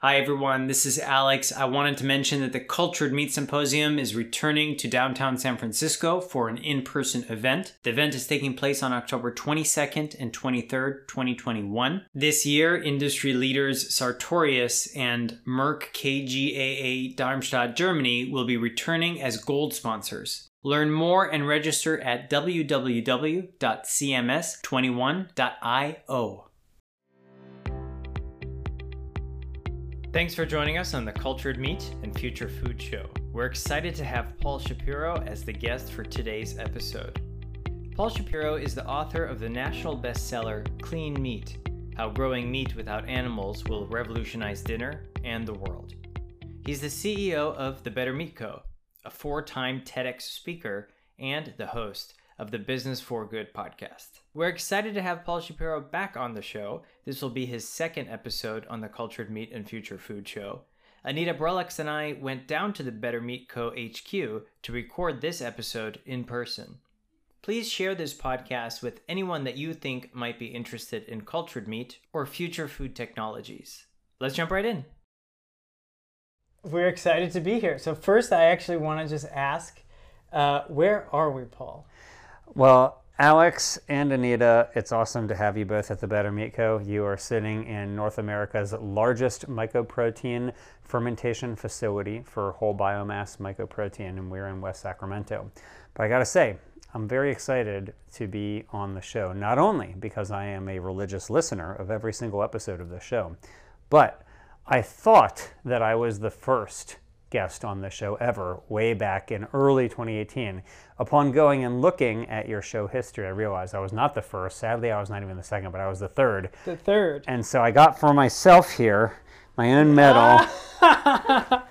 Hi everyone, this is Alex. I wanted to mention that the Cultured Meat Symposium is returning to downtown San Francisco for an in person event. The event is taking place on October 22nd and 23rd, 2021. This year, industry leaders Sartorius and Merck KGaA Darmstadt, Germany will be returning as gold sponsors. Learn more and register at www.cms21.io. Thanks for joining us on the Cultured Meat and Future Food Show. We're excited to have Paul Shapiro as the guest for today's episode. Paul Shapiro is the author of the national bestseller Clean Meat How Growing Meat Without Animals Will Revolutionize Dinner and the World. He's the CEO of The Better Meat Co., a four time TEDx speaker, and the host of the Business for Good podcast. We're excited to have Paul Shapiro back on the show. This will be his second episode on the Cultured Meat and Future Food Show. Anita Broellochs and I went down to the Better Meat Co. HQ to record this episode in person. Please share this podcast with anyone that you think might be interested in cultured meat or future food technologies. Let's jump right in. We're excited to be here. So, first, I actually want to just ask uh, where are we, Paul? Well, Alex and Anita, it's awesome to have you both at the Better Meat Co. You are sitting in North America's largest mycoprotein fermentation facility for whole biomass mycoprotein, and we're in West Sacramento. But I gotta say, I'm very excited to be on the show, not only because I am a religious listener of every single episode of the show, but I thought that I was the first guest on the show ever way back in early 2018. Upon going and looking at your show history, I realized I was not the first. Sadly, I was not even the second, but I was the third. The third. And so I got for myself here my own medal.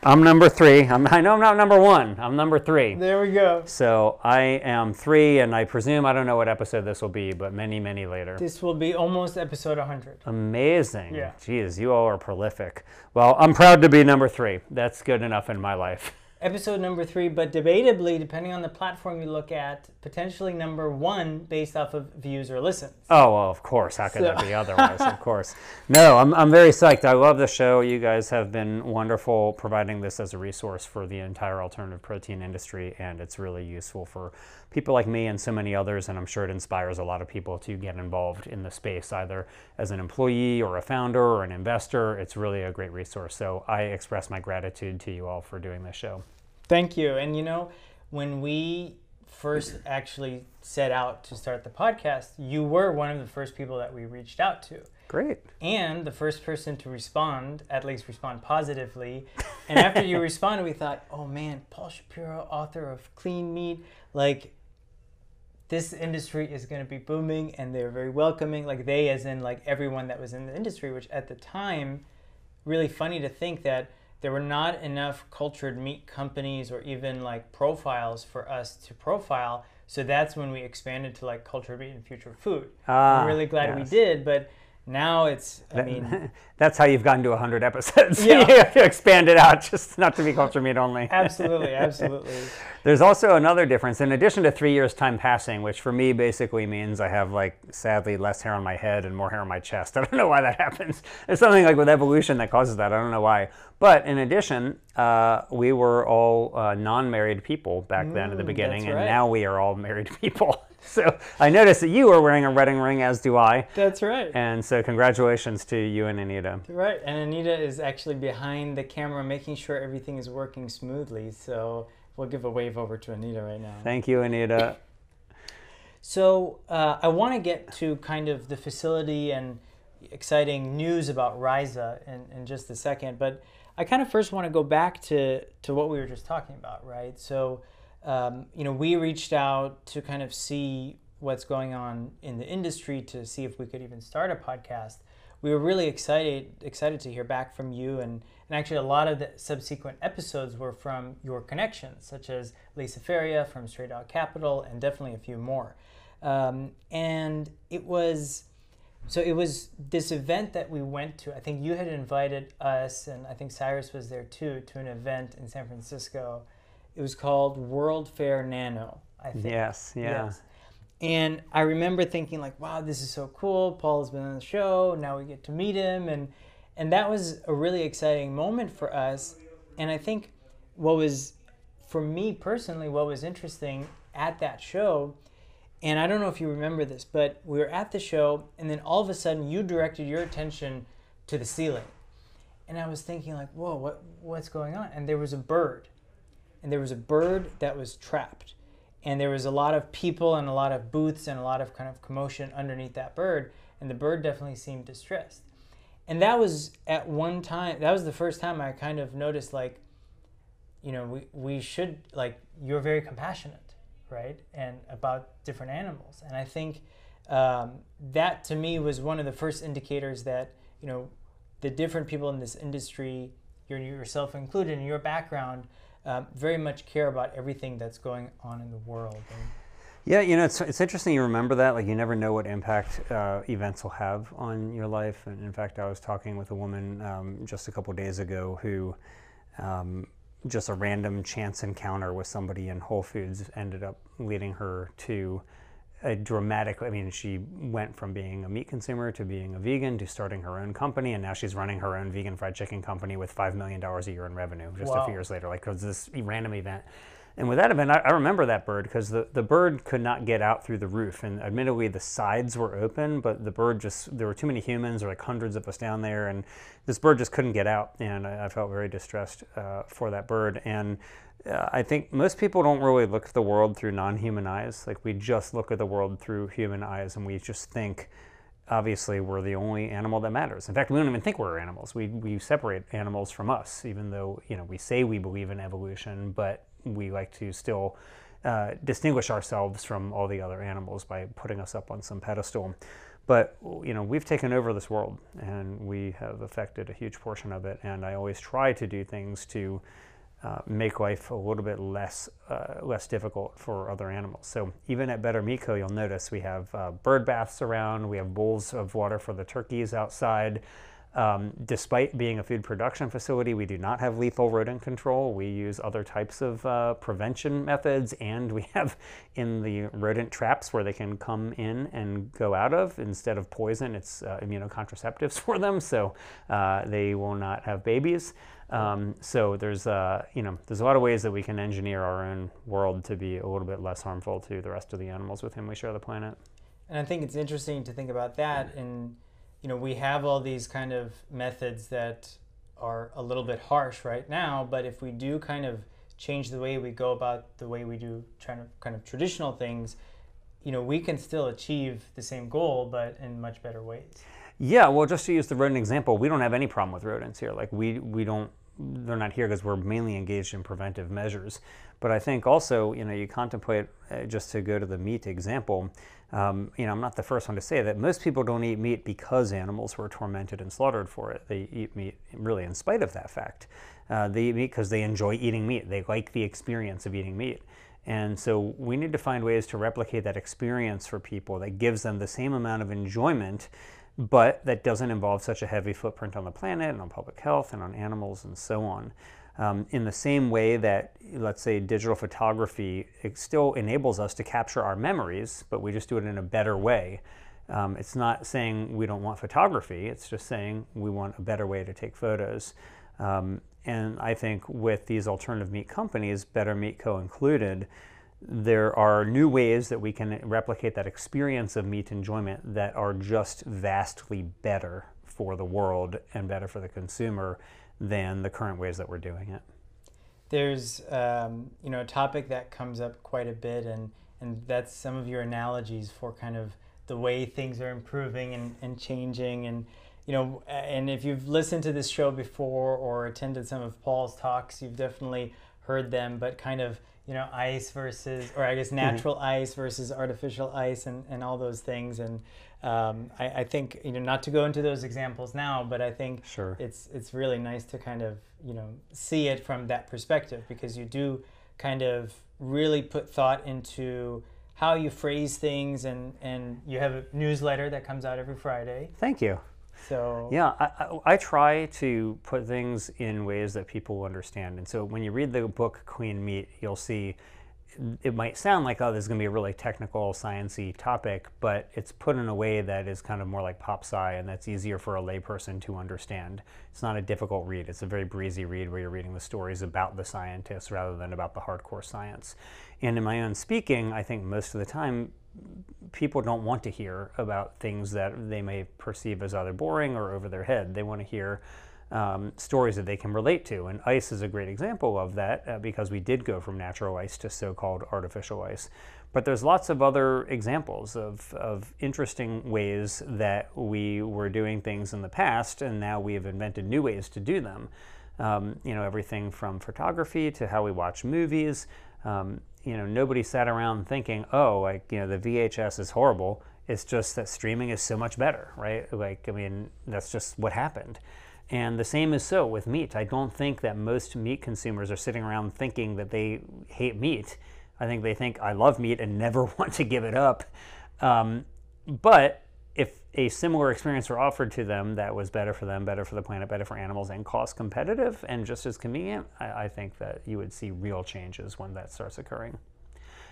I'm number three. I'm, I know I'm not number one. I'm number three. There we go. So I am three, and I presume I don't know what episode this will be, but many, many later. This will be almost episode 100. Amazing. Yeah. Geez, you all are prolific. Well, I'm proud to be number three. That's good enough in my life. Episode number three, but debatably, depending on the platform you look at, potentially number one based off of views or listens. Oh, well, of course. How could so. that be otherwise? of course. No, I'm, I'm very psyched. I love the show. You guys have been wonderful providing this as a resource for the entire alternative protein industry, and it's really useful for people like me and so many others, and I'm sure it inspires a lot of people to get involved in the space, either as an employee or a founder or an investor. It's really a great resource. So I express my gratitude to you all for doing this show. Thank you. And you know, when we first actually set out to start the podcast, you were one of the first people that we reached out to. Great. And the first person to respond, at least respond positively. And after you responded, we thought, oh man, Paul Shapiro, author of Clean Meat, like this industry is going to be booming and they're very welcoming like they as in like everyone that was in the industry which at the time really funny to think that there were not enough cultured meat companies or even like profiles for us to profile so that's when we expanded to like cultured meat and future food ah, i'm really glad yes. we did but now it's i mean that's how you've gotten to 100 episodes. Yeah. you have to expand it out just not to be culture meat only. Absolutely absolutely. There's also another difference. In addition to three years time passing which for me basically means i have like sadly less hair on my head and more hair on my chest. I don't know why that happens. There's something like with evolution that causes that. I don't know why. But in addition uh, we were all uh, non-married people back then at the mm, beginning and right. now we are all married people so I noticed that you are wearing a wedding ring, as do I. That's right. And so congratulations to you and Anita. Right, and Anita is actually behind the camera, making sure everything is working smoothly. So we'll give a wave over to Anita right now. Thank you, Anita. so uh, I want to get to kind of the facility and exciting news about Rhiza in, in just a second, but I kind of first want to go back to to what we were just talking about, right? So um, you know, we reached out to kind of see what's going on in the industry to see if we could even start a podcast. We were really excited excited to hear back from you, and, and actually a lot of the subsequent episodes were from your connections, such as Lisa Feria from Stray Dog Capital, and definitely a few more. Um, and it was so it was this event that we went to. I think you had invited us, and I think Cyrus was there too, to an event in San Francisco it was called World Fair Nano. I think. Yes. Yeah. Yes. And I remember thinking like, wow, this is so cool. Paul has been on the show. Now we get to meet him, and and that was a really exciting moment for us. And I think what was, for me personally, what was interesting at that show, and I don't know if you remember this, but we were at the show, and then all of a sudden you directed your attention to the ceiling. And I was thinking, like, whoa, what, what's going on? And there was a bird. And there was a bird that was trapped. And there was a lot of people and a lot of booths and a lot of kind of commotion underneath that bird. And the bird definitely seemed distressed and that was at one time that was the first time i kind of noticed like you know we, we should like you're very compassionate right and about different animals and i think um, that to me was one of the first indicators that you know the different people in this industry yourself included in your background uh, very much care about everything that's going on in the world and, yeah, you know, it's, it's interesting you remember that. Like, you never know what impact uh, events will have on your life. And in fact, I was talking with a woman um, just a couple days ago who um, just a random chance encounter with somebody in Whole Foods ended up leading her to a dramatic i mean she went from being a meat consumer to being a vegan to starting her own company and now she's running her own vegan fried chicken company with $5 million a year in revenue just wow. a few years later like because this random event and with that event, I, I remember that bird because the, the bird could not get out through the roof. And admittedly, the sides were open, but the bird just, there were too many humans, or like hundreds of us down there, and this bird just couldn't get out. And I, I felt very distressed uh, for that bird. And I think most people don't really look at the world through non human eyes. Like we just look at the world through human eyes, and we just think, obviously we're the only animal that matters. In fact, we don't even think we're animals. We, we separate animals from us, even though you know we say we believe in evolution, but we like to still uh, distinguish ourselves from all the other animals by putting us up on some pedestal. But you know, we've taken over this world, and we have affected a huge portion of it. And I always try to do things to uh, make life a little bit less uh, less difficult for other animals. So even at Better Meat you'll notice we have uh, bird baths around. We have bowls of water for the turkeys outside. Um, despite being a food production facility, we do not have lethal rodent control. We use other types of uh, prevention methods, and we have in the rodent traps where they can come in and go out of. Instead of poison, it's uh, immunocontraceptives for them, so uh, they will not have babies. Um, so there's uh, you know there's a lot of ways that we can engineer our own world to be a little bit less harmful to the rest of the animals with whom we share the planet. And I think it's interesting to think about that And you know, we have all these kind of methods that are a little bit harsh right now, but if we do kind of change the way we go about the way we do trying to kind of traditional things, you know, we can still achieve the same goal, but in much better ways. Yeah, well, just to use the rodent example, we don't have any problem with rodents here. Like we we don't they're not here because we're mainly engaged in preventive measures. But I think also, you know, you contemplate uh, just to go to the meat example. Um, you know, I'm not the first one to say that most people don't eat meat because animals were tormented and slaughtered for it. They eat meat really in spite of that fact. Uh, they eat meat because they enjoy eating meat. They like the experience of eating meat. And so we need to find ways to replicate that experience for people that gives them the same amount of enjoyment but that doesn't involve such a heavy footprint on the planet and on public health and on animals and so on. Um, in the same way that, let's say, digital photography still enables us to capture our memories, but we just do it in a better way. Um, it's not saying we don't want photography, it's just saying we want a better way to take photos. Um, and I think with these alternative meat companies, Better Meat Co. included, there are new ways that we can replicate that experience of meat enjoyment that are just vastly better for the world and better for the consumer than the current ways that we're doing it. There's um, you know a topic that comes up quite a bit, and and that's some of your analogies for kind of the way things are improving and, and changing and you know and if you've listened to this show before or attended some of paul's talks you've definitely heard them but kind of you know, ice versus, or I guess mm-hmm. natural mm-hmm. ice versus artificial ice and, and all those things. And um, I, I, think, you know, not to go into those examples now, but I think sure. it's, it's really nice to kind of, you know, see it from that perspective because you do kind of really put thought into how you phrase things and, and you have a newsletter that comes out every Friday. Thank you. So yeah, I, I, try to put things in ways that people understand. And so when you read the book Clean Meat, you'll see it might sound like oh this is going to be a really technical sciencey topic but it's put in a way that is kind of more like pop sci and that's easier for a layperson to understand. It's not a difficult read. It's a very breezy read where you're reading the stories about the scientists rather than about the hardcore science. And in my own speaking i think most of the time people don't want to hear about things that they may perceive as either boring or over their head they want to hear um, stories that they can relate to. And ice is a great example of that uh, because we did go from natural ice to so called artificial ice. But there's lots of other examples of, of interesting ways that we were doing things in the past, and now we have invented new ways to do them. Um, you know, everything from photography to how we watch movies. Um, you know, nobody sat around thinking, oh, like, you know, the VHS is horrible. It's just that streaming is so much better, right? Like, I mean, that's just what happened. And the same is so with meat. I don't think that most meat consumers are sitting around thinking that they hate meat. I think they think I love meat and never want to give it up. Um, but a similar experience were offered to them that was better for them, better for the planet, better for animals, and cost competitive and just as convenient, I, I think that you would see real changes when that starts occurring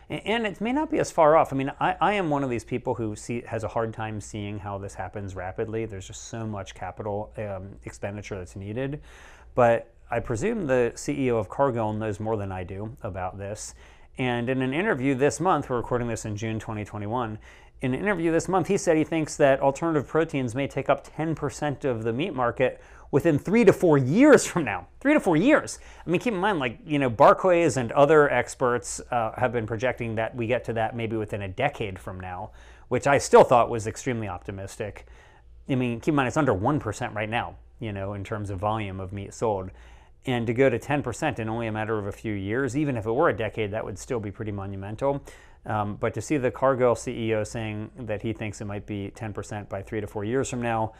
and it may not be as far off. I mean, I, I am one of these people who see has a hard time seeing how this happens rapidly. There's just so much capital um, expenditure that's needed, but I presume the CEO of Cargill knows more than I do about this. And in an interview this month, we're recording this in June 2021. In an interview this month, he said he thinks that alternative proteins may take up 10% of the meat market within three to four years from now. Three to four years. I mean, keep in mind, like, you know, Barclays and other experts uh, have been projecting that we get to that maybe within a decade from now, which I still thought was extremely optimistic. I mean, keep in mind, it's under 1% right now, you know, in terms of volume of meat sold. And to go to 10% in only a matter of a few years, even if it were a decade, that would still be pretty monumental. Um, but to see the Cargill CEO saying that he thinks it might be 10% by three to four years from now,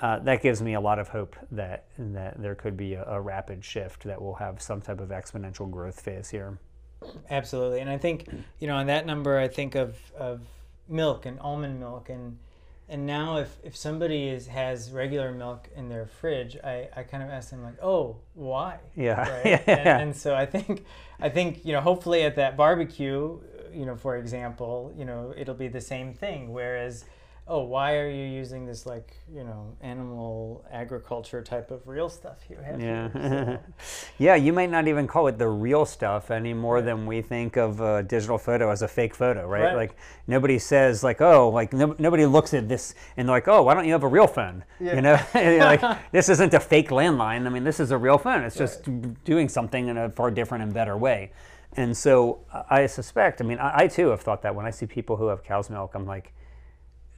uh, that gives me a lot of hope that that there could be a, a, rapid shift that will have some type of exponential growth phase here. Absolutely, and I think you know on that number, I think of of milk and almond milk and and now if, if somebody is has regular milk in their fridge I, I kind of ask them like oh why yeah, right? yeah. And, and, so i think i think you know hopefully at that barbecue you know for example you know it'll be the same thing whereas oh, why are you using this like you know animal agriculture type of real stuff you have? Yeah, so. yeah. You might not even call it the real stuff any more than we think of a digital photo as a fake photo, right? right. Like nobody says like, oh, like no, nobody looks at this and they're like, oh, why don't you have a real phone? Yeah. You know, like this isn't a fake landline. I mean, this is a real phone. It's just right. doing something in a far different and better way. And so I suspect, I mean, I, I too have thought that when I see people who have cow's milk, I'm like,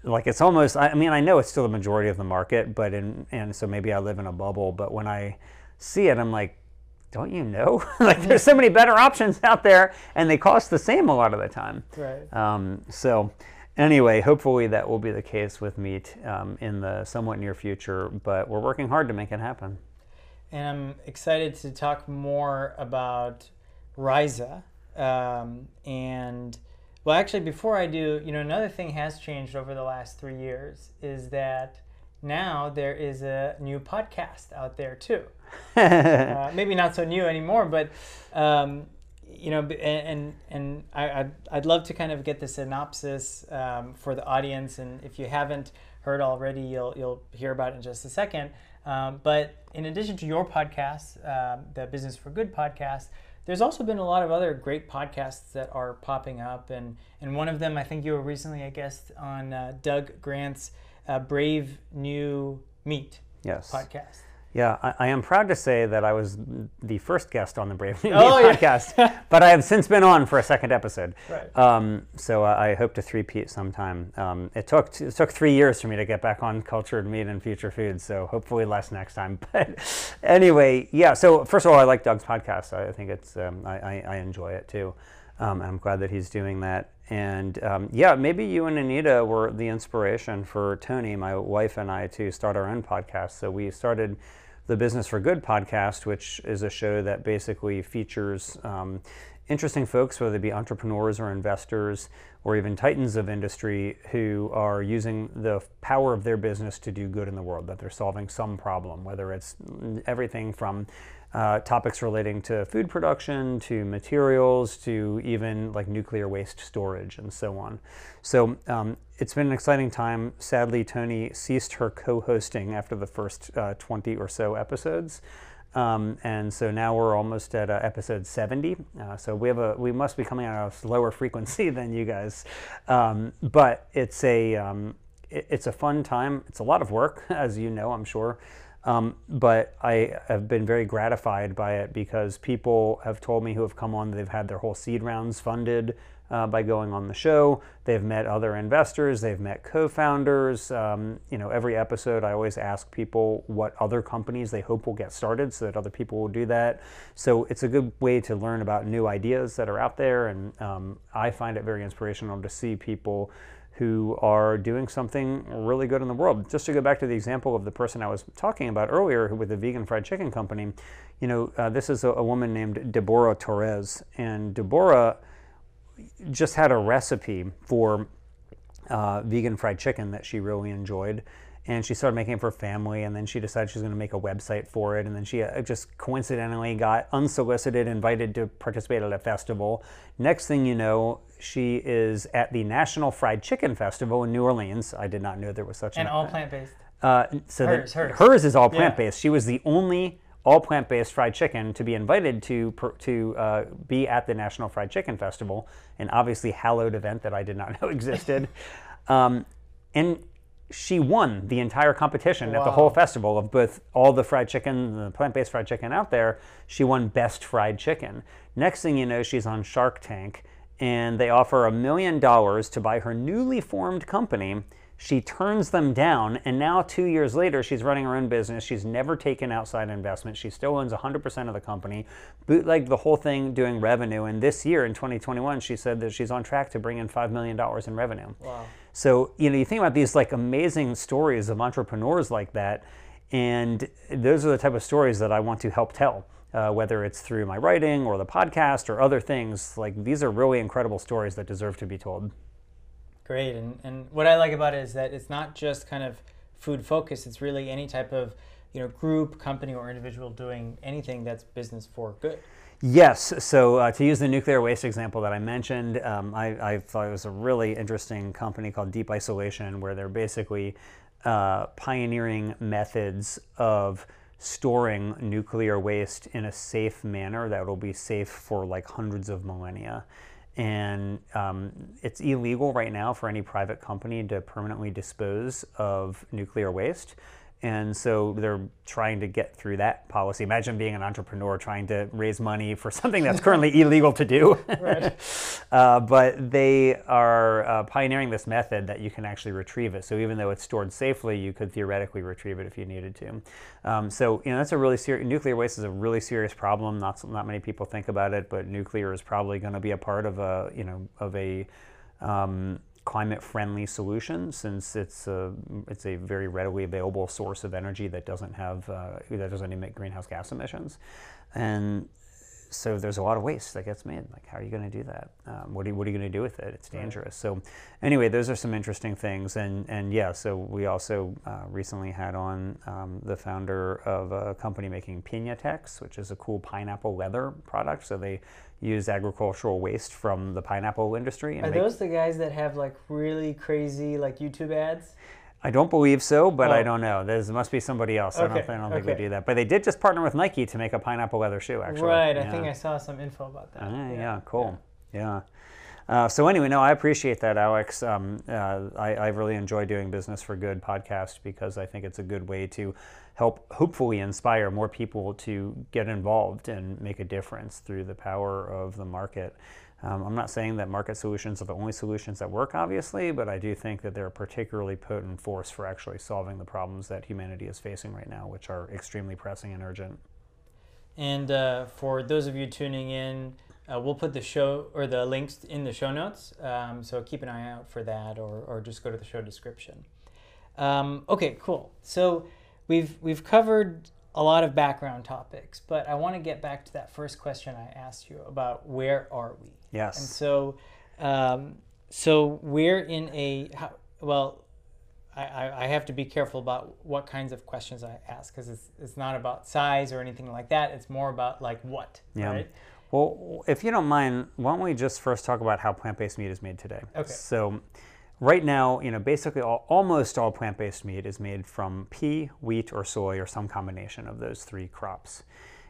like it's almost i mean i know it's still the majority of the market but in and so maybe i live in a bubble but when i see it i'm like don't you know? Like there's so many better options out there and they cost the same a lot of the time. Right. Um, so anyway hopefully that will be the case with meat um, in the somewhat near future but we're working hard to make it happen. And i'm excited to talk more about rhiza um, and well, actually, before I do, you know, another thing has changed over the last three years is that now there is a new podcast out there too. uh, maybe not so new anymore, but um, you know, and and I, I'd, I'd love to kind of get the synopsis um, for the audience, and if you haven't heard already, you'll you'll hear about it in just a second. Um, but in addition to your podcast, um, the Business for Good podcast, there's also been a lot of other great podcasts that are popping up, and and one of them I think you were recently a guest on uh, Doug Grant's uh, Brave New Meat yes. podcast. Yeah, I, I, am proud to say that I was the first guest on the Brave New oh, yeah. podcast, but I have since been on for a second episode. Right. Um, so I, I hope to three-peat sometime. Um, it took it took three years for me to get back on cultured meat and future foods, so hopefully less next time. But anyway, yeah. So first of all, I like Doug's podcast. I think it's um, I, I, enjoy it too, um, and I'm glad that he's doing that. And um, yeah, maybe you and Anita were the inspiration for Toni, my wife, and I to start our own podcast. So we started the Business for Good podcast, which is a show that basically features um, interesting folks, whether they be entrepreneurs or investors or even titans of industry who are using the power of their business to do good in the world, that they're solving some problem, whether it's everything from uh, topics relating to food production, to materials, to even like nuclear waste storage and so on. So um, it's been an exciting time. Sadly, Toni ceased her co hosting after the first uh, 20 or so episodes. Um, and so now we're almost at uh, episode 70. Uh, so we have a we must be coming at a slower frequency than you guys, um, but it's a um, it, it's a fun time. It's a lot of work, as you know, I'm sure. Um, but I have been very gratified by it because people have told me who have come on, they've had their whole seed rounds funded uh, by going on the show. They've met other investors, they've met co-founders. Um, you know, every episode I always ask people what other companies they hope will get started so that other people will do that. So it's a good way to learn about new ideas that are out there, and um, I find it very inspirational to see people who are doing something really good in the world. Just to go back to the example of the person I was talking about earlier with the vegan fried chicken company, you know, uh, this is a, a, woman named Deborah Torres, and Deborah just had a recipe for uh, vegan fried chicken that she really enjoyed and she started making it for family and then she decided she was going to make a website for it and then she uh, just coincidentally got unsolicited invited to participate at a festival next thing you know she is at the national fried chicken festival in new orleans i did not know there was such and an, all plant-based uh, so hers, hers. hers is all plant-based yeah. she was the only all plant-based fried chicken to be invited to to uh, be at the National Fried Chicken Festival, an obviously hallowed event that I did not know existed. um, and she won the entire competition wow. at the whole festival of both all the fried chicken, the plant-based fried chicken out there. She won best fried chicken. Next thing you know, she's on Shark Tank, and they offer a million dollars to buy her newly formed company. She turns them down, and now two years later, she's running her own business. She's never taken outside investment. She still owns 100% of the company, bootlegged the whole thing doing revenue. And this year, in 2021, she said that she's on track to bring in $5 million in revenue. Wow. So, you know, you think about these like amazing stories of entrepreneurs like that, and those are the type of stories that I want to help tell. Uh, whether it's through my writing or the podcast or other things, like these are really incredible stories that deserve to be told. Great, and and what I like about it is that it's not just kind of food focused. It's really any type of you know group, company, or individual doing anything that's business for good. Yes. So uh, to use the nuclear waste example that I mentioned, um, I, I, thought it was a really interesting company called Deep Isolation, where they're basically uh, pioneering methods of storing nuclear waste in a safe manner that will be safe for like hundreds of millennia. And um, it's illegal right now for any private company to permanently dispose of nuclear waste. And so they're trying to get through that policy. Imagine being an entrepreneur trying to raise money for something that's currently illegal to do. Right. uh, but they are uh, pioneering this method that you can actually retrieve it. So even though it's stored safely, you could theoretically retrieve it if you needed to. Um, so you know that's a really serious. Nuclear waste is a really serious problem. Not not many people think about it, but nuclear is probably going to be a part of a you know of a um, climate friendly solution since it's a, it's a very readily available source of energy that doesn't have uh, that doesn't emit greenhouse gas emissions. And so there's a lot of waste that gets made like how are you going to do that um, what, are you, what are you going to do with it it's dangerous right. so anyway those are some interesting things and and yeah so we also uh, recently had on um, the founder of a company making Piñatex which is a cool pineapple leather product so they use agricultural waste from the pineapple industry. Are those the guys that have like really crazy like YouTube ads? I don't believe so, but oh. I don't know. There must be somebody else. Okay. I don't, I don't think okay. we do that. But they did just partner with Nike to make a pineapple leather shoe, actually. Right. Yeah. I think I saw some info about that. Uh, yeah. yeah. Cool. Yeah. yeah. Uh, so anyway, no, I appreciate that, Alex. Um, uh, I, I, really enjoy doing Business for Good podcast because I think it's a good way to help, hopefully, inspire more people to get involved and make a difference through the power of the market. Um, I'm not saying that market solutions are the only solutions that work, obviously, but I do think that they're a particularly potent force for actually solving the problems that humanity is facing right now, which are extremely pressing and urgent. And uh, for those of you tuning in, uh, we'll put the show or the links in the show notes, um, so keep an eye out for that, or, or just go to the show description. Um, okay, cool. So we've we've covered a lot of background topics, but I want to get back to that first question I asked you about where are we? Yes. And so, um, so we're in a how, well. I, I have to be careful about what kinds of questions I ask because it's, it's not about size or anything like that. It's more about like what, Yeah. right? Well, if you don't mind, why don't we just first talk about how plant-based meat is made today? Okay. So, right now, you know, basically all, almost all plant-based meat is made from pea, wheat, or soy, or some combination of those three crops.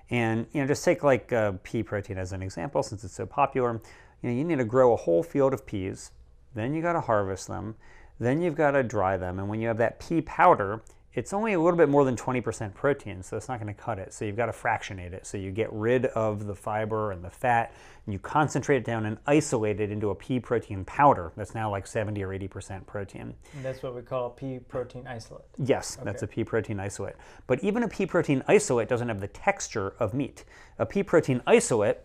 And you know, just take like uh, pea protein as an example, since it's so popular. You know, you need to grow a whole field of peas, then you got to harvest them, then you've got to dry them, and when you have that pea powder, it's only a little bit more than 20% protein, so it's not going to cut it. So you've got to fractionate it. So you get rid of the fiber and the fat, and you concentrate it down and isolate it into a pea protein powder that's now like 70 or 80% protein. And that's what we call pea protein isolate. Yes, that's a pea protein isolate. But even a pea protein isolate doesn't have the texture of meat. A pea protein isolate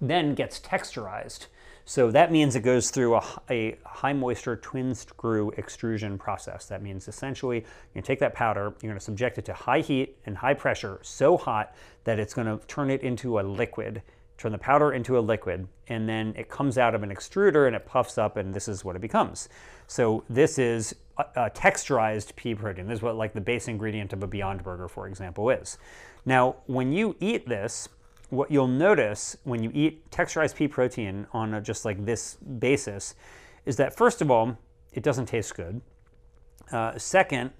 then gets texturized. So that means it goes through a high moisture twin screw extrusion process. That means essentially to take that powder, you're going to subject it to high heat and high pressure, so hot that it's going to turn it into a liquid, turn the powder into a liquid, and then it comes out of an extruder and it puffs up, and this is what it becomes. So this is a, a texturized pea protein. This is what like the base ingredient of a Beyond Burger, for example, is. Now, when you eat this, what you'll notice when you eat texturized pea protein on a, just like this basis is that first of all, it doesn't taste good. Uh, second,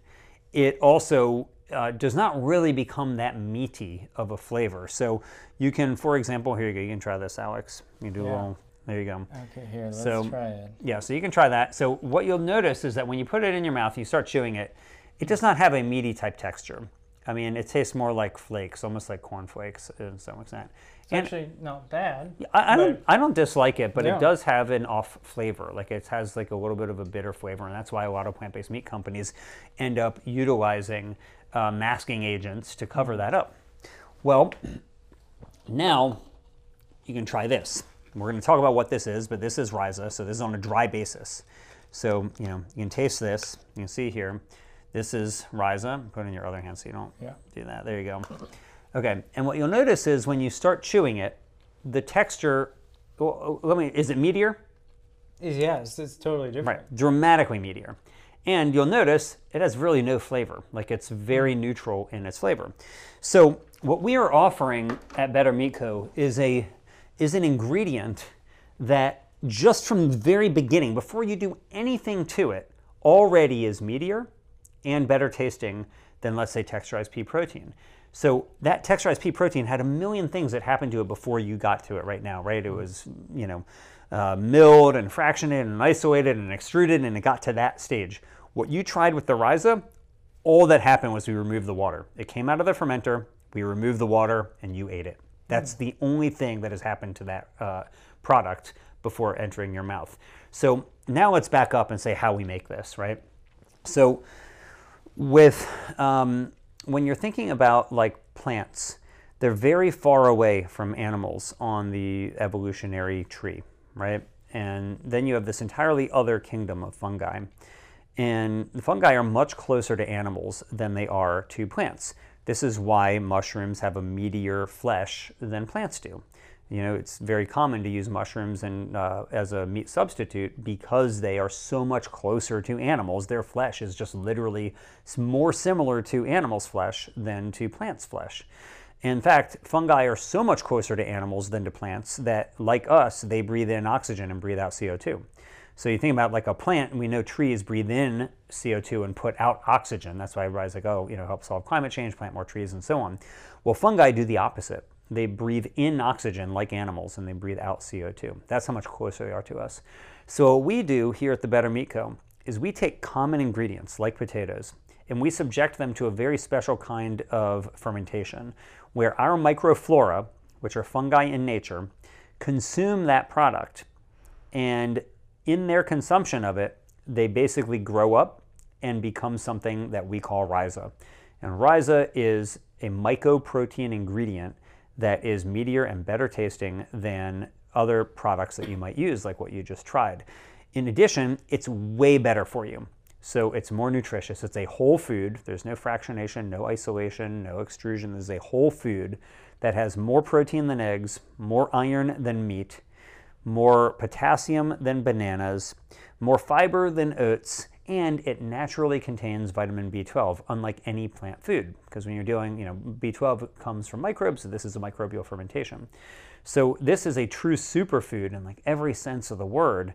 it also uh, does not really become that meaty of a flavor. So you can, for example, here you go. You can try this, Alex. You can do a little. There you go. Okay, here, let's So- try it. Yeah, so you can try that. So what you'll notice is that when you put it in your mouth, you start chewing it, it does not have a meaty type texture. I mean, it tastes more like flakes, almost like corn flakes to some extent. It's actually not bad. I, I don't, I don't dislike it, but No. it does have an off flavor. Like it has like a little bit of a bitter flavor, and that's why a lot of plant-based meat companies end up utilizing uh, masking agents to cover that up. Well, now you can try this. We're going to talk about what this is, but this is Rhiza, so this is on a dry basis. So you know you can taste this. You can see here, this is Rhiza. Put it in your other hand so you don't Yeah. do that. There you go. Okay, and what you'll notice is when you start chewing it, the texture. Well, uh, let me. Is it meatier? Yeah, it's, it's totally different. Right, dramatically meatier. And you'll notice it has really no flavor. Like it's very mm-hmm. neutral in its flavor. So what we are offering at Better Meat Co. is a is an ingredient that just from the very beginning, before you do anything to it, already is meatier and better tasting than let's say texturized pea protein. So that texturized pea protein had a million things that happened to it before you got to it right now, right? It was, you know, uh, milled and fractionated and isolated and extruded and it got to that stage. What you tried with the Rhiza, all that happened was we removed the water. It came out of the fermenter, we removed the water, and you ate it. That's the only thing that has happened to that uh, product before entering your mouth. So now let's back up and say how we make this, right? So with um, when you're thinking about like plants, they're very far away from animals on the evolutionary tree, right? And then you have this entirely other kingdom of fungi. And the fungi are much closer to animals than they are to plants. This is why mushrooms have a meatier flesh than plants do. You know, it's very common to use mushrooms and uh, as a meat substitute because they are so much closer to animals. Their flesh is just literally more similar to animals' flesh than to plants' flesh. In fact, fungi are so much closer to animals than to plants that, like us, they breathe in oxygen and breathe out CO2. So you think about like a plant, and we know trees breathe in CO2 and put out oxygen. That's why everybody's like, oh, you know, help solve climate change, plant more trees, and so on. Well, fungi do the opposite. They breathe in oxygen like animals and they breathe out CO2. That's how much closer they are to us. So what we do here at the Better Meat Co. is we take common ingredients like potatoes and we subject them to a very special kind of fermentation where our microflora, which are fungi in nature, consume that product and in their consumption of it, they basically grow up and become something that we call rhiza. And rhiza is a mycoprotein ingredient that is meatier and better tasting than other products that you might use, like what you just tried. In addition, it's way better for you. So it's more nutritious. It's a whole food. There's no fractionation, no isolation, no extrusion. There's a whole food that has more protein than eggs, more iron than meat, more potassium than bananas, more fiber than oats, and it naturally contains vitamin B12, unlike any plant food. Because when you're doing, you know, B12 comes from microbes, so this is a microbial fermentation. So this is a true superfood in like every sense of the word,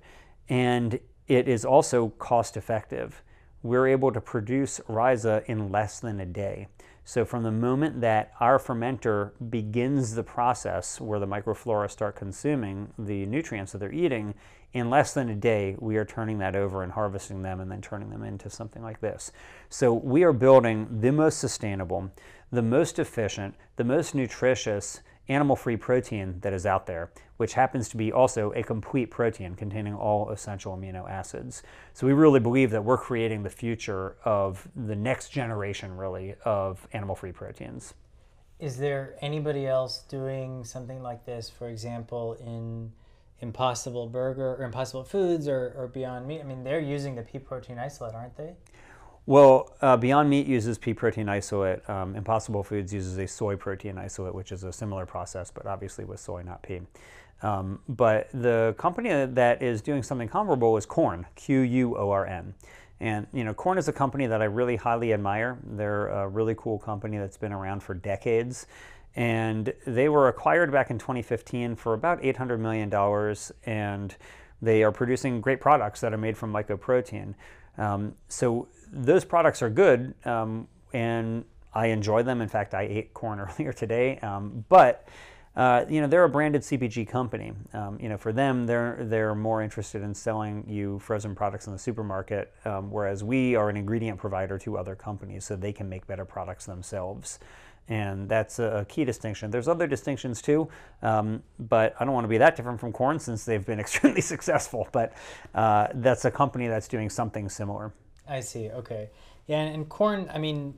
and it is also cost effective. We're able to produce Rhiza in less than a day. So from the moment that our fermenter begins the process where the microflora start consuming the nutrients that they're eating, in less than a day, we are turning that over and harvesting them and then turning them into something like this. So we are building the most sustainable, the most efficient, the most nutritious animal-free protein that is out there, which happens to be also a complete protein containing all essential amino acids. So we really believe that we're creating the future of the next generation, really, of animal-free proteins. Is there anybody else doing something like this, for example, in Impossible Burger or Impossible Foods or, or Beyond Meat? I mean, they're using the pea protein isolate, aren't they? Well, uh, Beyond Meat uses pea protein isolate. Um, Impossible Foods uses a soy protein isolate, which is a similar process, but obviously with soy, not pea. Um, but the company that is doing something comparable is Quorn, Q-U-O-R-N. And you know, Quorn is a company that I really highly admire. They're a really cool company that's been around for decades. And they were acquired back in 2015 for about $800 million. And they are producing great products that are made from mycoprotein. Um, so those products are good, um, and I enjoy them. In fact, I ate Quorn earlier today. Um, but uh, you know, they're a branded CPG company. Um, you know, for them, they're they're more interested in selling you frozen products in the supermarket, um, whereas we are an ingredient provider to other companies, so they can make better products themselves. And that's a key distinction. There's other distinctions too, um, but I don't want to be that different from Quorn since they've been extremely successful. But uh, that's a company that's doing something similar. I see. Okay. Yeah, and, Quorn, I mean,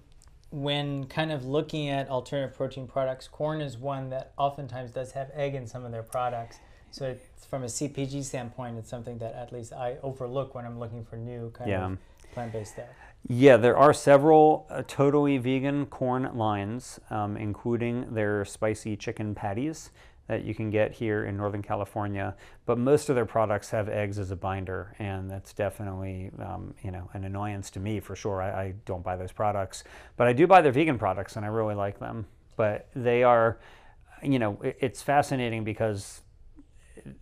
when kind of looking at alternative protein products, Quorn is one that oftentimes does have egg in some of their products. So from a CPG standpoint, it's something that at least I overlook when I'm looking for new kind yeah. of plant-based stuff. Yeah, there are several uh, totally vegan Quorn lines, um, including their spicy chicken patties that you can get here in Northern California. But most of their products have eggs as a binder, and that's definitely um, you know an annoyance to me for sure. I, I, don't buy those products, but I do buy their vegan products, and I really like them. But they are, you know, it, it's fascinating because.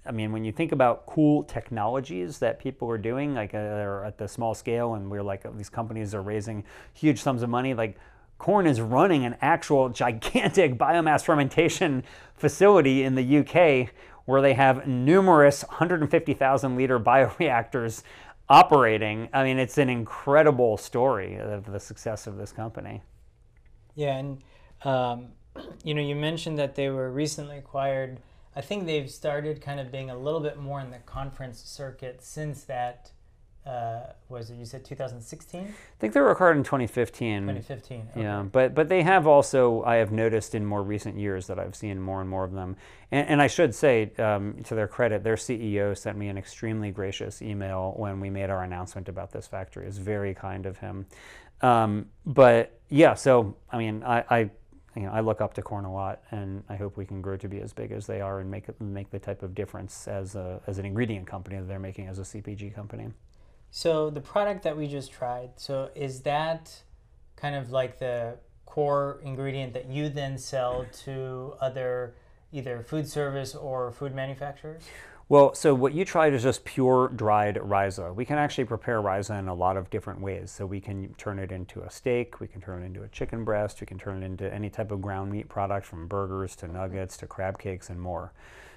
I mean, when you think about cool technologies that people are doing, like uh, are at the small scale, and we're like these companies are raising huge sums of money, like Quorn is running an actual gigantic biomass fermentation facility in the UK where they have numerous 150,000 liter bioreactors operating. I mean, it's an incredible story of the success of this company. Yeah, and um, you know, you mentioned that they were recently acquired. I think they've started kind of being a little bit more in the conference circuit since that uh, was it you said 2016 i think they were acquired in 2015 2015 okay. yeah but but they have also i have noticed in more recent years that i've seen more and more of them. And, and i should say um, to their credit their ceo sent me an extremely gracious email when we made our announcement about this factory. It was very kind of him. Um, but yeah so i mean i, I you know, I look up to Quorn a lot, and I hope we can grow to be as big as they are and make make the type of difference as a, as an ingredient company that they're making as a CPG company. So the product that we just tried, so is that kind of like the core ingredient that you then sell to other either food service or food manufacturers? Well, so what you tried is just pure dried Rhiza. We can actually prepare Rhiza in a lot of different ways. So we can turn it into a steak, we can turn it into a chicken breast, we can turn it into any type of ground meat product from burgers to nuggets to crab cakes and more.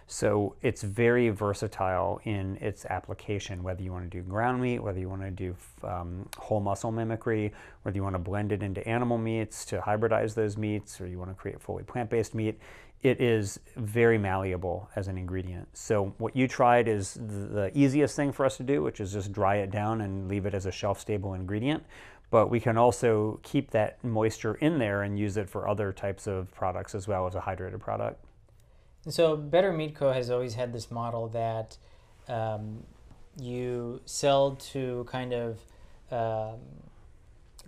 So it's very versatile in its application, whether you want to do ground meat, whether you want to do um, whole muscle mimicry, whether you want to blend it into animal meats to hybridize those meats, or you want to create fully plant-based meat. It is very malleable as an ingredient. So what you tried is the easiest thing for us to do, which is just dry it down and leave it as a shelf-stable ingredient. But we can also keep that moisture in there and use it for other types of products as well as a hydrated product. So Better Meat Co. has always had this model that um, you sell to kind of um,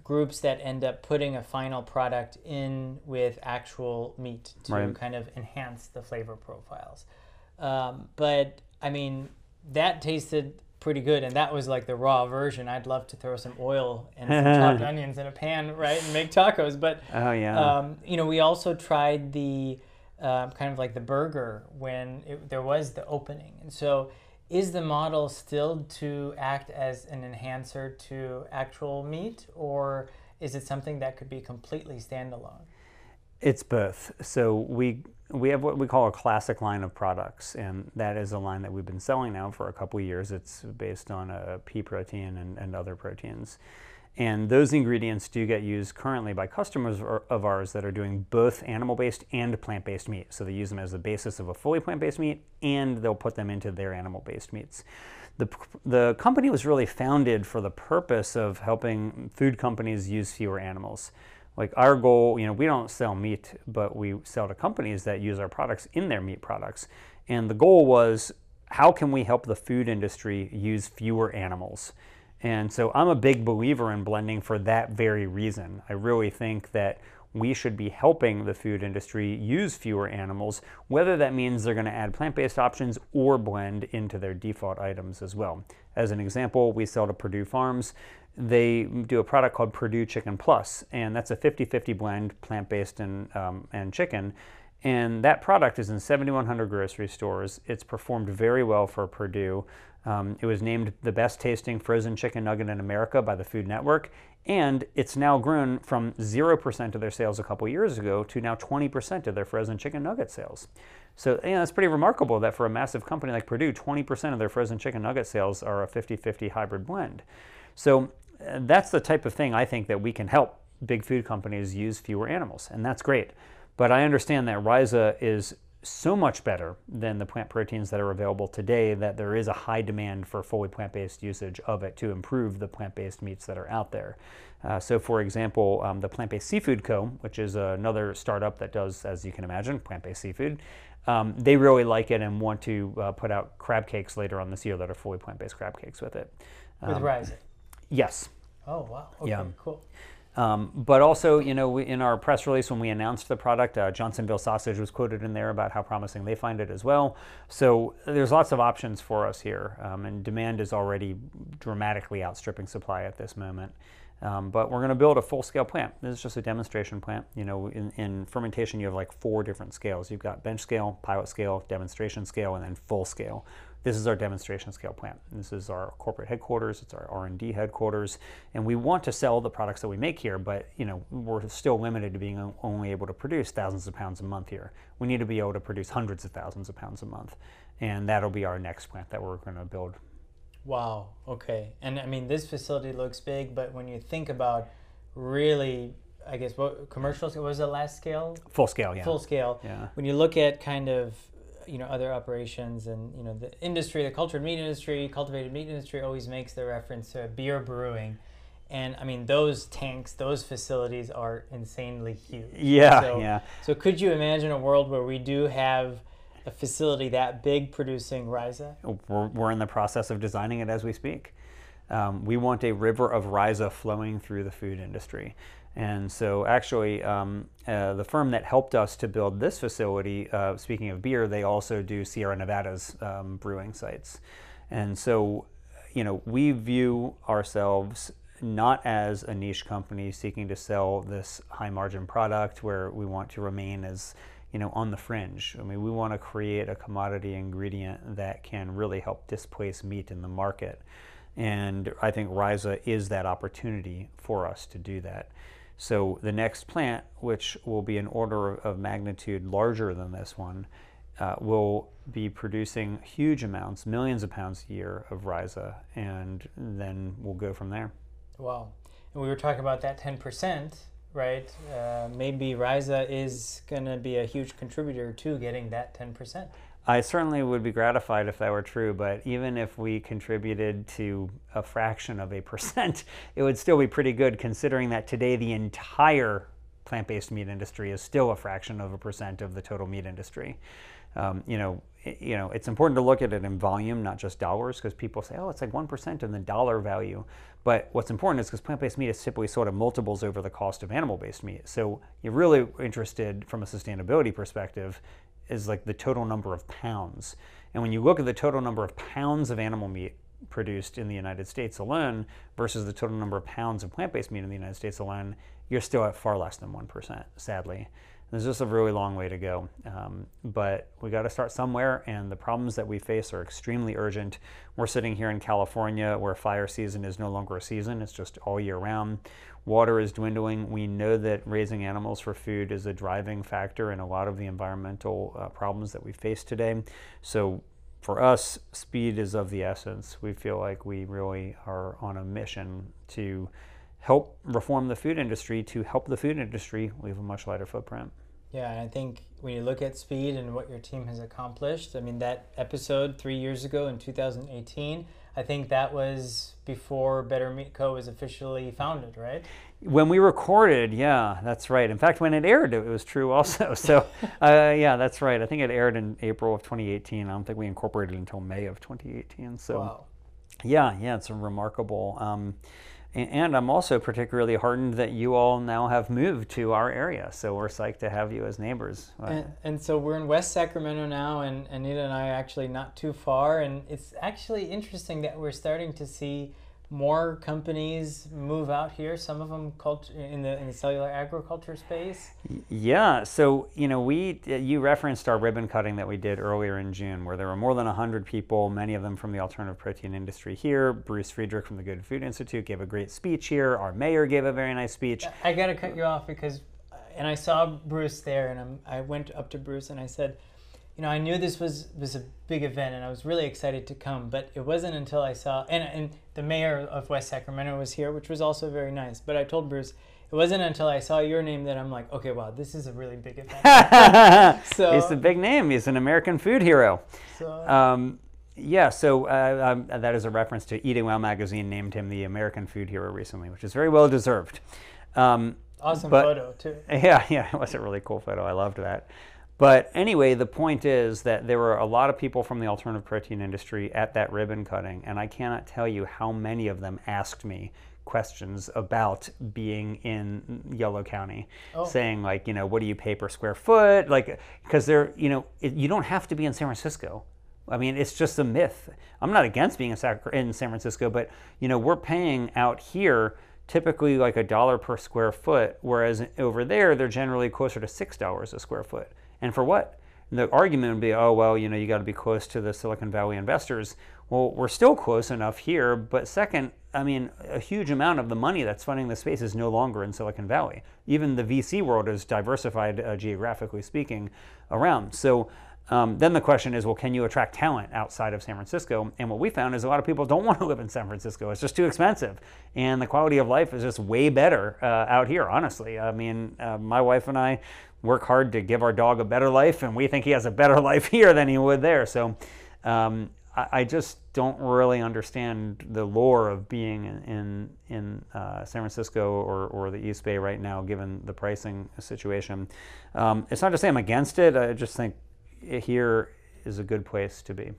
groups that end up putting a final product in with actual meat to Right. kind of enhance the flavor profiles. Um, but I mean, that tasted pretty good, and that was like the raw version. I'd love to throw some oil and some chopped onions in a pan, right, and make tacos. But Oh yeah. um, you know, we also tried the um, kind of like the burger when it, there was the opening. And so, is the model still to act as an enhancer to actual meat, or is it something that could be completely standalone? It's both. So we we have what we call a classic line of products, and that is a line that we've been selling now for a couple years. It's based on a pea protein and, and other proteins. And those ingredients do get used currently by customers of ours that are doing both animal based and plant based meat. So they use them as the basis of a fully plant based meat, and they'll put them into their animal based meats. The, the company was really founded for the purpose of helping food companies use fewer animals like our goal you know we don't sell meat but we sell to companies that use our products in their meat products and the goal was how can we help the food industry use fewer animals and so i'm a big believer in blending for that very reason i really think that we should be helping the food industry use fewer animals whether that means they're going to add plant-based options or blend into their default items as well as an example we sell to Perdue Farms they do a product called Perdue Chicken Plus, and that's a 50 50 blend, plant based and, um, and chicken. And that product is in 7,100 grocery stores. It's performed very well for Perdue. Um, it was named the best tasting frozen chicken nugget in America by the Food Network. And it's now grown from 0% of their sales a couple years ago to now 20% of their frozen chicken nugget sales. So, you know, it's pretty remarkable that for a massive company like Perdue, 20% of their frozen chicken nugget sales are a 50 50 hybrid blend. So, uh, that's the type of thing I think that we can help big food companies use fewer animals, and that's great. But I understand that Rhiza is so much better than the plant proteins that are available today that there is a high demand for fully plant based usage of it to improve the plant based meats that are out there. Uh, so, for example, um, the Plant Based Seafood Co., which is another startup that does, as you can imagine, plant based seafood, um, they really like it and want to uh, put out crab cakes later on this year that are fully plant based crab cakes with it. With Um, Rise. Yes. Oh wow. Okay, Yeah. cool. Um, but also, you know, we, in our press release when we announced the product, uh, Johnsonville Sausage was quoted in there about how promising they find it as well. So there's lots of options for us here, um, and demand is already dramatically outstripping supply at this moment. Um, but we're going to build a full-scale plant. This is just a demonstration plant. You know, in, in fermentation, you have like four different scales. You've got bench scale, pilot scale, demonstration scale, and then full scale. This is our demonstration scale plant. This is our corporate headquarters. It's our R&D headquarters, and we want to sell the products that we make here. But you know, we're still limited to being only able to produce thousands of pounds a month here. We need to be able to produce hundreds of thousands of pounds a month, and that'll be our next plant that we're going to build. Wow. Okay. And I mean, this facility looks big, but when you think about really, I guess what commercial scale what was the last scale? Full scale, yeah. Full scale. Yeah. When you look at kind of you know other operations and you know the industry, the cultured meat industry, cultivated meat industry always makes the reference to beer brewing. And I mean, those tanks, those facilities are insanely huge. Yeah, So- yeah. So, could you imagine a world where we do have a facility that big producing Rhiza? We're, we're in the process of designing it as we speak. Um, we want a river of Rhiza flowing through the food industry. And so, actually, um, uh, the firm that helped us to build this facility, uh, speaking of beer, they also do Sierra Nevada's um, brewing sites. And so, you know, we view ourselves not as a niche company seeking to sell this high margin product where we want to remain as you know on the fringe. I mean we want to create a commodity ingredient that can really help displace meat in the market. And i think Rhiza is that opportunity for us to do that so the next plant which will be an order of magnitude larger than this one uh, will be producing huge amounts, millions of pounds a year of Rhiza, and then we'll go from there. Wow. And we were talking about that 10%, right? Uh, maybe Rhiza is going to be a huge contributor to getting that 10%. I certainly would be gratified if that were true, but even if we contributed to a fraction of a percent, it would still be pretty good considering that today the entire plant-based meat industry is still a fraction of a percent of the total meat industry. Um, you know, you know, it's important to look at it in volume, not just dollars, because people say, oh, it's like 1% in the dollar value. But what's important is because plant-based meat is simply sort of multiples over the cost of animal-based meat. So you're really interested from a sustainability perspective is like the total number of pounds. And when you look at the total number of pounds of animal meat produced in the United States alone versus the total number of pounds of plant based meat in the United States alone, you're still at far less than 1%, sadly. There's just a really long way to go. Um, but we got to start somewhere, and the problems that we face are extremely urgent. We're sitting here in California where fire season is no longer a season, it's just all year round. Water is dwindling. We know that raising animals for food is a driving factor in a lot of the environmental uh, problems that we face today. So for us, speed is of the essence. We feel like we really are on a mission to help reform the food industry, to help the food industry leave a much lighter footprint. Yeah, and I think when you look at speed and what your team has accomplished, I mean, that episode three years ago in 2018, I think that was before Better Meat Co. was officially founded, right? When we recorded, yeah, that's right. In fact, when it aired, it was true also. So, uh, yeah, that's right. I think it aired in April of 2018. I don't think we incorporated until May of 2018. So, wow. yeah, yeah, it's a remarkable. Um, and I'm also particularly heartened that you all now have moved to our area. So we're psyched to have you as neighbors. And, and, so we're in West Sacramento now, and Anita and I are actually not too far. And it's actually interesting that we're starting to see more companies move out here. Some of them in the in the cellular agriculture space. Yeah. So you know, we you referenced our ribbon cutting that we did earlier in June, where there were more than hundred people, many of them from the alternative protein industry here. Bruce Friedrich from the Good Food Institute gave a great speech here. Our mayor gave a very nice speech. I got to cut you off because, and I saw Bruce there, and I'm, I went up to Bruce and I said you know, I knew this was was a big event, and I was really excited to come. But it wasn't until I saw and and the mayor of West Sacramento was here, which was also very nice. But I told Bruce it wasn't until I saw your name that I'm like, okay, wow, this is a really big event. so he's a big name. He's an American food hero. So, um, yeah, so uh, um, that is a reference to Eating Well magazine named him the American food hero recently, which is very well deserved. Um, awesome but, photo too. Yeah, yeah, it was a really cool photo. I loved that. But anyway, the point is that there were a lot of people from the alternative protein industry at that ribbon cutting, and I cannot tell you how many of them asked me questions about being in Yolo County, oh. saying like, you know, what do you pay per square foot? Like, because they're, you know, it, you don't have to be in San Francisco. I mean, it's just a myth. I'm not against being in San Francisco, but you know, we're paying out here typically like a dollar per square foot, whereas over there they're generally closer to six dollars a square foot. And for what? the argument would be, oh, well, you know, you got to be close to the Silicon Valley investors. Well, we're still close enough here. But second, I mean, a huge amount of the money that's funding the space is no longer in Silicon Valley. Even the VC world is diversified, uh, geographically speaking, around. So um, then the question is, well, can you attract talent outside of San Francisco? And what we found is a lot of people don't want to live in San Francisco. It's just too expensive, and the quality of life is just way better uh, out here. Honestly, I mean, uh, my wife and I work hard to give our dog a better life, and we think he has a better life here than he would there. So um, I, I, just don't really understand the lore of being in in, uh, San Francisco or, or the East Bay right now, given the pricing situation. Um, it's not to say I'm against it. I just think here is a good place to be.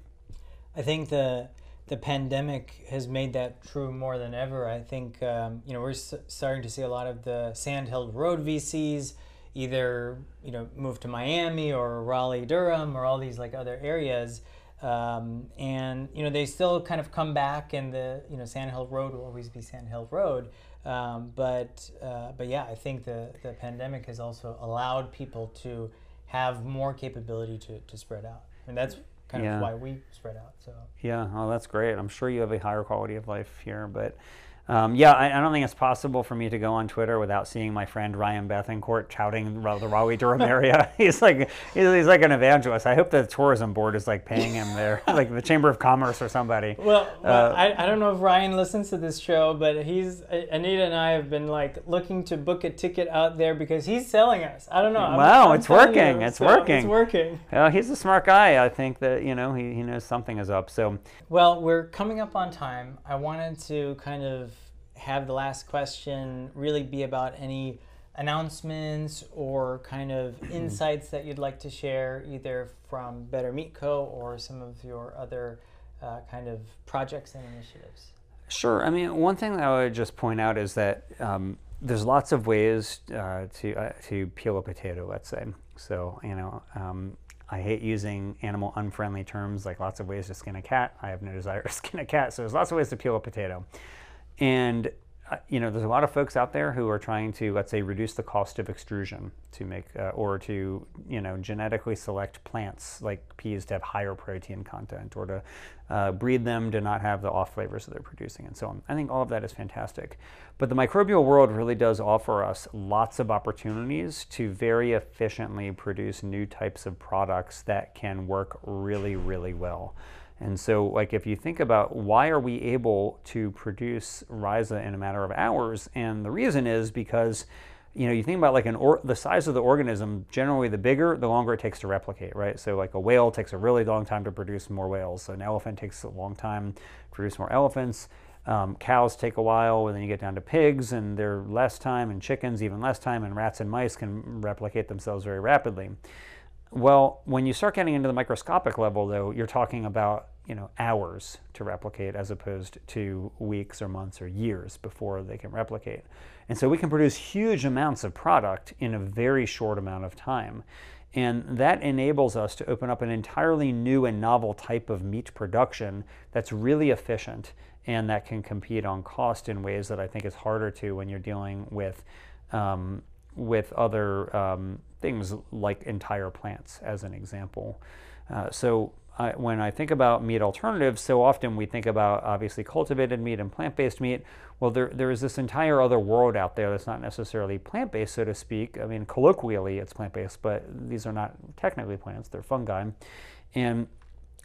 I think the the pandemic has made that true more than ever. I think um, you know we're s- starting to see a lot of the Sand Hill Road VCs either you know move to Miami or Raleigh, Durham, or all these like other areas. Um, and you know they still kind of come back, and the you know Sand Hill Road will always be Sand Hill Road. Um, but uh, but yeah, I think the the pandemic has also allowed people to have more capability to, to spread out, and that's kind yeah. of why we spread out. So yeah, oh, that's great. I'm sure you have a higher quality of life here, but um, yeah, I, I, don't think it's possible for me to go on Twitter without seeing my friend Ryan Bethencourt touting the Raleigh Durham area. he's like he's, he's, like an evangelist. I hope the tourism board is like paying him there, like the Chamber of Commerce or somebody. Well, well uh, I, I don't know if Ryan listens to this show, but he's Anita and I have been like looking to book a ticket out there because he's selling us. I don't know. Wow, I'm, it's working. You, it's so working. It's working. Well, he's a smart guy. I think that you know he, he knows something is up. So well, we're coming up on time. I wanted to kind of have the last question really be about any announcements or kind of insights that you'd like to share, either from Better Meat Co. or some of your other uh, kind of projects and initiatives? Sure. I mean, one thing that I would just point out is that um, there's lots of ways uh, to uh, to peel a potato. Let's say. So you know, um, I hate using animal unfriendly terms like lots of ways to skin a cat. I have no desire to skin a cat. So there's lots of ways to peel a potato, and you know, there's a lot of folks out there who are trying to, let's say, reduce the cost of extrusion to make, uh, or to, you know, genetically select plants like peas to have higher protein content, or to uh, breed them to not have the off flavors that they're producing, and so on. I think all of that is fantastic. But the microbial world really does offer us lots of opportunities to very efficiently produce new types of products that can work really, really well. And so, like, if you think about why are we able to produce Rhiza in a matter of hours, and the reason is because, you know, you think about like an or, the size of the organism. Generally, the bigger, the longer it takes to replicate, right? So, like a whale takes a really long time to produce more whales. So An elephant takes a long time to produce more elephants. Um, cows take a while, and then you get down to pigs, and they're less time, and chickens even less time, and rats and mice can replicate themselves very rapidly. Well, when you start getting into the microscopic level, though, you're talking about you know hours to replicate as opposed to weeks or months or years before they can replicate. And so we can produce huge amounts of product in a very short amount of time. And that enables us to open up an entirely new and novel type of meat production that's really efficient and that can compete on cost in ways that I think is harder to when you're dealing with um, with other um, things like entire plants, as an example. Uh, so I, when I think about meat alternatives, so often we think about obviously cultivated meat and plant-based meat. Well, there, there is this entire other world out there that's not necessarily plant-based, so to speak. I mean, colloquially it's plant-based, but these are not technically plants; they're fungi. And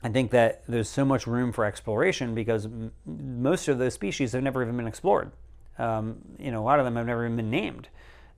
I think that there's so much room for exploration because most of those species have never even been explored. Um, you know, a lot of them have never even been named.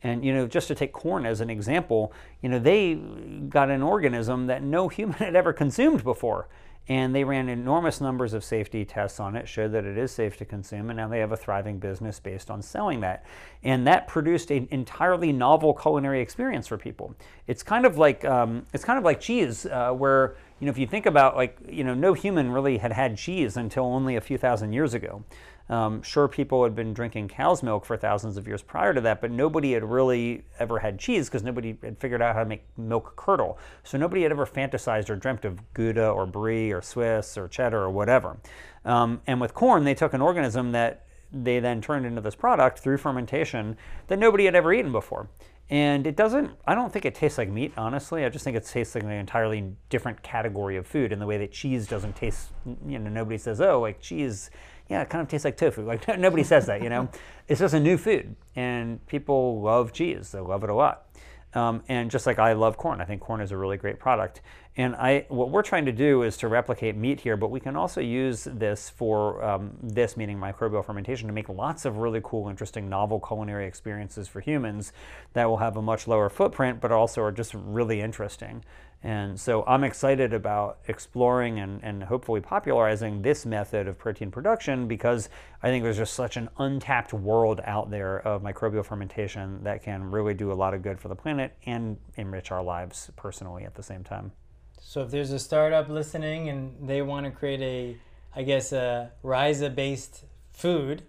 And you know, just to take Quorn as an example, you know, they got an organism that no human had ever consumed before. And they ran enormous numbers of safety tests on it, showed that it is safe to consume, and now they have a thriving business based on selling that. And that produced an entirely novel culinary experience for people. It's kind of like um, it's kind of like cheese, uh, where you know if you think about like you know no human really had had cheese until only a few thousand years ago. Um, sure, people had been drinking cow's milk for thousands of years prior to that, but nobody had really ever had cheese because nobody had figured out how to make milk curdle. So nobody had ever fantasized or dreamt of Gouda or Brie or Swiss or cheddar or whatever. Um, and with Quorn, they took an organism that they then turned into this product through fermentation that nobody had ever eaten before. And it doesn't, I don't think it tastes like meat, honestly. I just think it tastes like an entirely different category of food in the way that cheese doesn't taste, you know, nobody says, oh, like cheese yeah, it kind of tastes like tofu. Like nobody says that, you know. it's just a new food, and people love cheese. They love it a lot. Um, and just like I love Quorn, I think Quorn is a really great product. And I, what we're trying to do is to replicate meat here, but we can also use this for um, this, meaning microbial fermentation, to make lots of really cool, interesting, novel culinary experiences for humans that will have a much lower footprint, but also are just really interesting. And so I'm excited about exploring and, and hopefully popularizing this method of protein production because I think there's just such an untapped world out there of microbial fermentation that can really do a lot of good for the planet and enrich our lives personally at the same time. So if there's a startup listening and they want to create a, I guess, a Rhiza based food,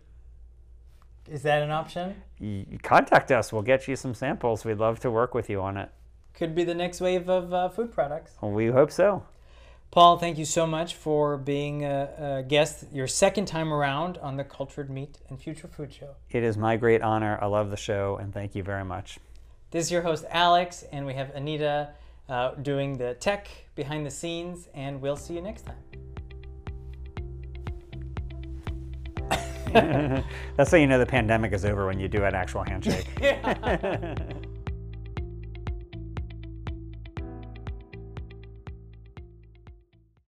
is that an option? contact us. We'll get you some samples. We'd love to work with you on it could be the next wave of uh, food products. We hope so. Paul, thank you so much for being a, a, guest your second time around on the Cultured Meat and Future Food Show. It is my great honor. I love the show, and thank you very much. This is your host, Alex, and we have Anita uh, doing the tech behind the scenes, and we'll see you next time. That's how you know the pandemic is over when you do an actual handshake.